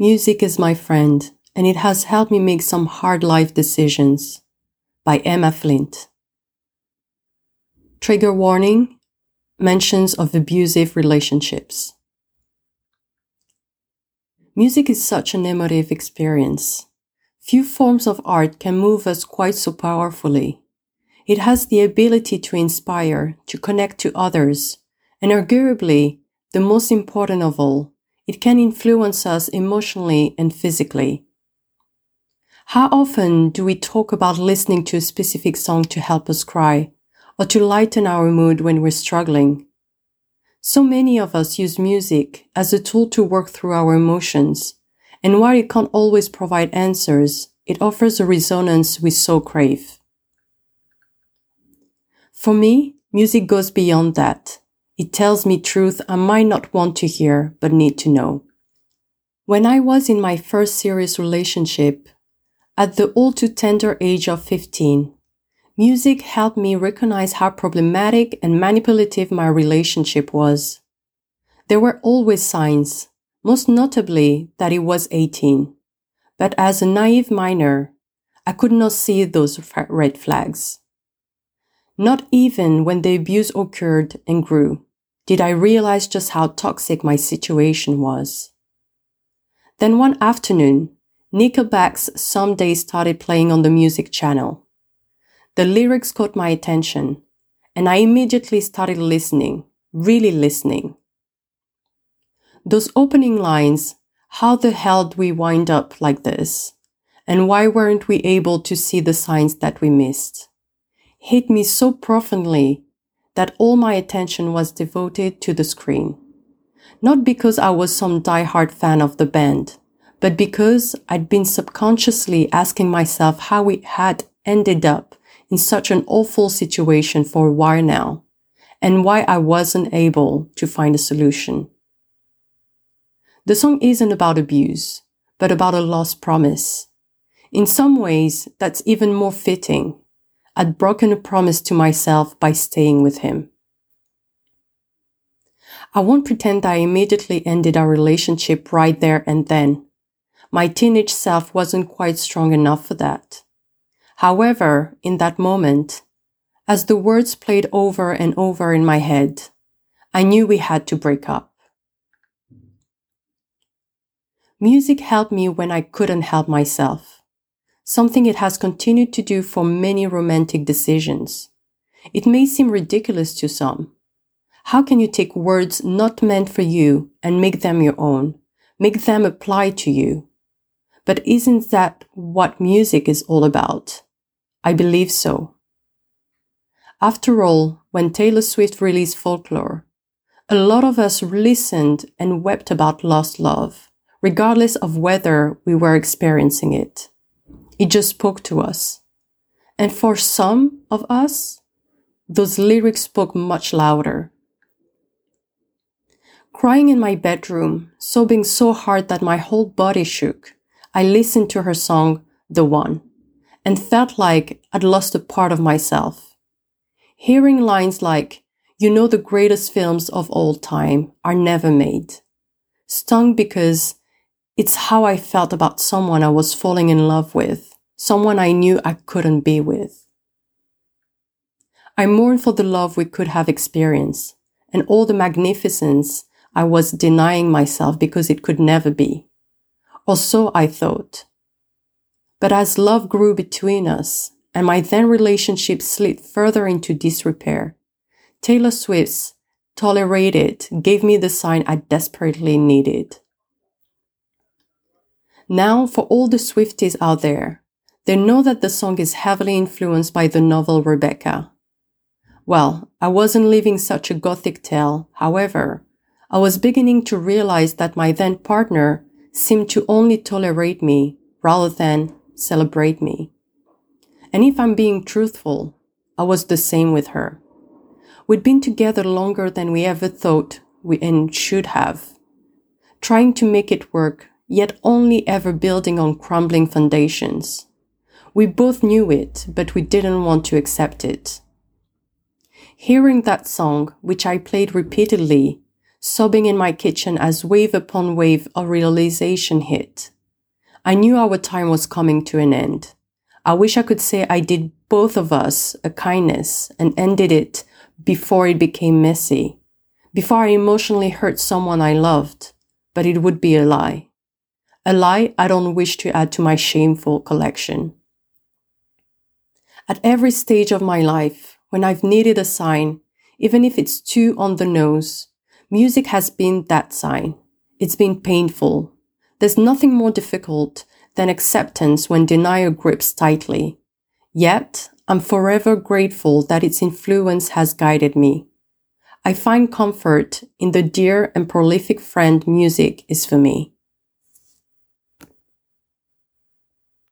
Music is my friend, and it has helped me make some hard life decisions. By Emma Flint. Trigger warning mentions of abusive relationships. Music is such an emotive experience. Few forms of art can move us quite so powerfully. It has the ability to inspire, to connect to others, and arguably, the most important of all, it can influence us emotionally and physically. How often do we talk about listening to a specific song to help us cry or to lighten our mood when we're struggling? So many of us use music as a tool to work through our emotions, and while it can't always provide answers, it offers a resonance we so crave. For me, music goes beyond that. It tells me truth I might not want to hear, but need to know. When I was in my first serious relationship, at the all too tender age of 15, music helped me recognize how problematic and manipulative my relationship was. There were always signs, most notably that it was 18. But as a naive minor, I could not see those red flags. Not even when the abuse occurred and grew did I realize just how toxic my situation was. Then one afternoon, Nickelback's Someday started playing on the music channel. The lyrics caught my attention, and I immediately started listening, really listening. Those opening lines, how the hell do we wind up like this? And why weren't we able to see the signs that we missed? Hit me so profoundly that all my attention was devoted to the screen. Not because I was some die-hard fan of the band, but because I'd been subconsciously asking myself how it had ended up in such an awful situation for a while now, and why I wasn't able to find a solution. The song isn't about abuse, but about a lost promise. In some ways, that's even more fitting I'd broken a promise to myself by staying with him. I won't pretend I immediately ended our relationship right there and then. My teenage self wasn't quite strong enough for that. However, in that moment, as the words played over and over in my head, I knew we had to break up. Music helped me when I couldn't help myself something it has continued to do for many romantic decisions. It may seem ridiculous to some. How can you take words not meant for you and make them your own, make them apply to you? But isn't that what music is all about? I believe so. After all, when Taylor Swift released Folklore, a lot of us listened and wept about lost love, regardless of whether we were experiencing it. It just spoke to us. And for some of us, those lyrics spoke much louder. Crying in my bedroom, sobbing so hard that my whole body shook, I listened to her song, The One, and felt like I'd lost a part of myself. Hearing lines like, you know, the greatest films of all time are never made, stung because it's how I felt about someone I was falling in love with, someone I knew I couldn't be with. I mourned for the love we could have experienced and all the magnificence I was denying myself because it could never be. Or so I thought. But as love grew between us and my then relationship slid further into disrepair, Taylor Swift's Tolerate It gave me the sign I desperately needed. Now, for all the Swifties out there, they know that the song is heavily influenced by the novel Rebecca. Well, I wasn't living such a gothic tale, however, I was beginning to realize that my then partner seemed to only tolerate me rather than celebrate me. And if I'm being truthful, I was the same with her. We'd been together longer than we ever thought we and should have, trying to make it work yet only ever building on crumbling foundations. We both knew it, but we didn't want to accept it. Hearing that song, which I played repeatedly, sobbing in my kitchen as wave upon wave of realization hit. I knew our time was coming to an end. I wish I could say I did both of us a kindness and ended it before it became messy, before I emotionally hurt someone I loved, but it would be a lie. A lie I don't wish to add to my shameful collection. At every stage of my life, when I've needed a sign, even if it's too on the nose, music has been that sign. It's been painful. There's nothing more difficult than acceptance when denial grips tightly. Yet, I'm forever grateful that its influence has guided me. I find comfort in the dear and prolific friend music is for me.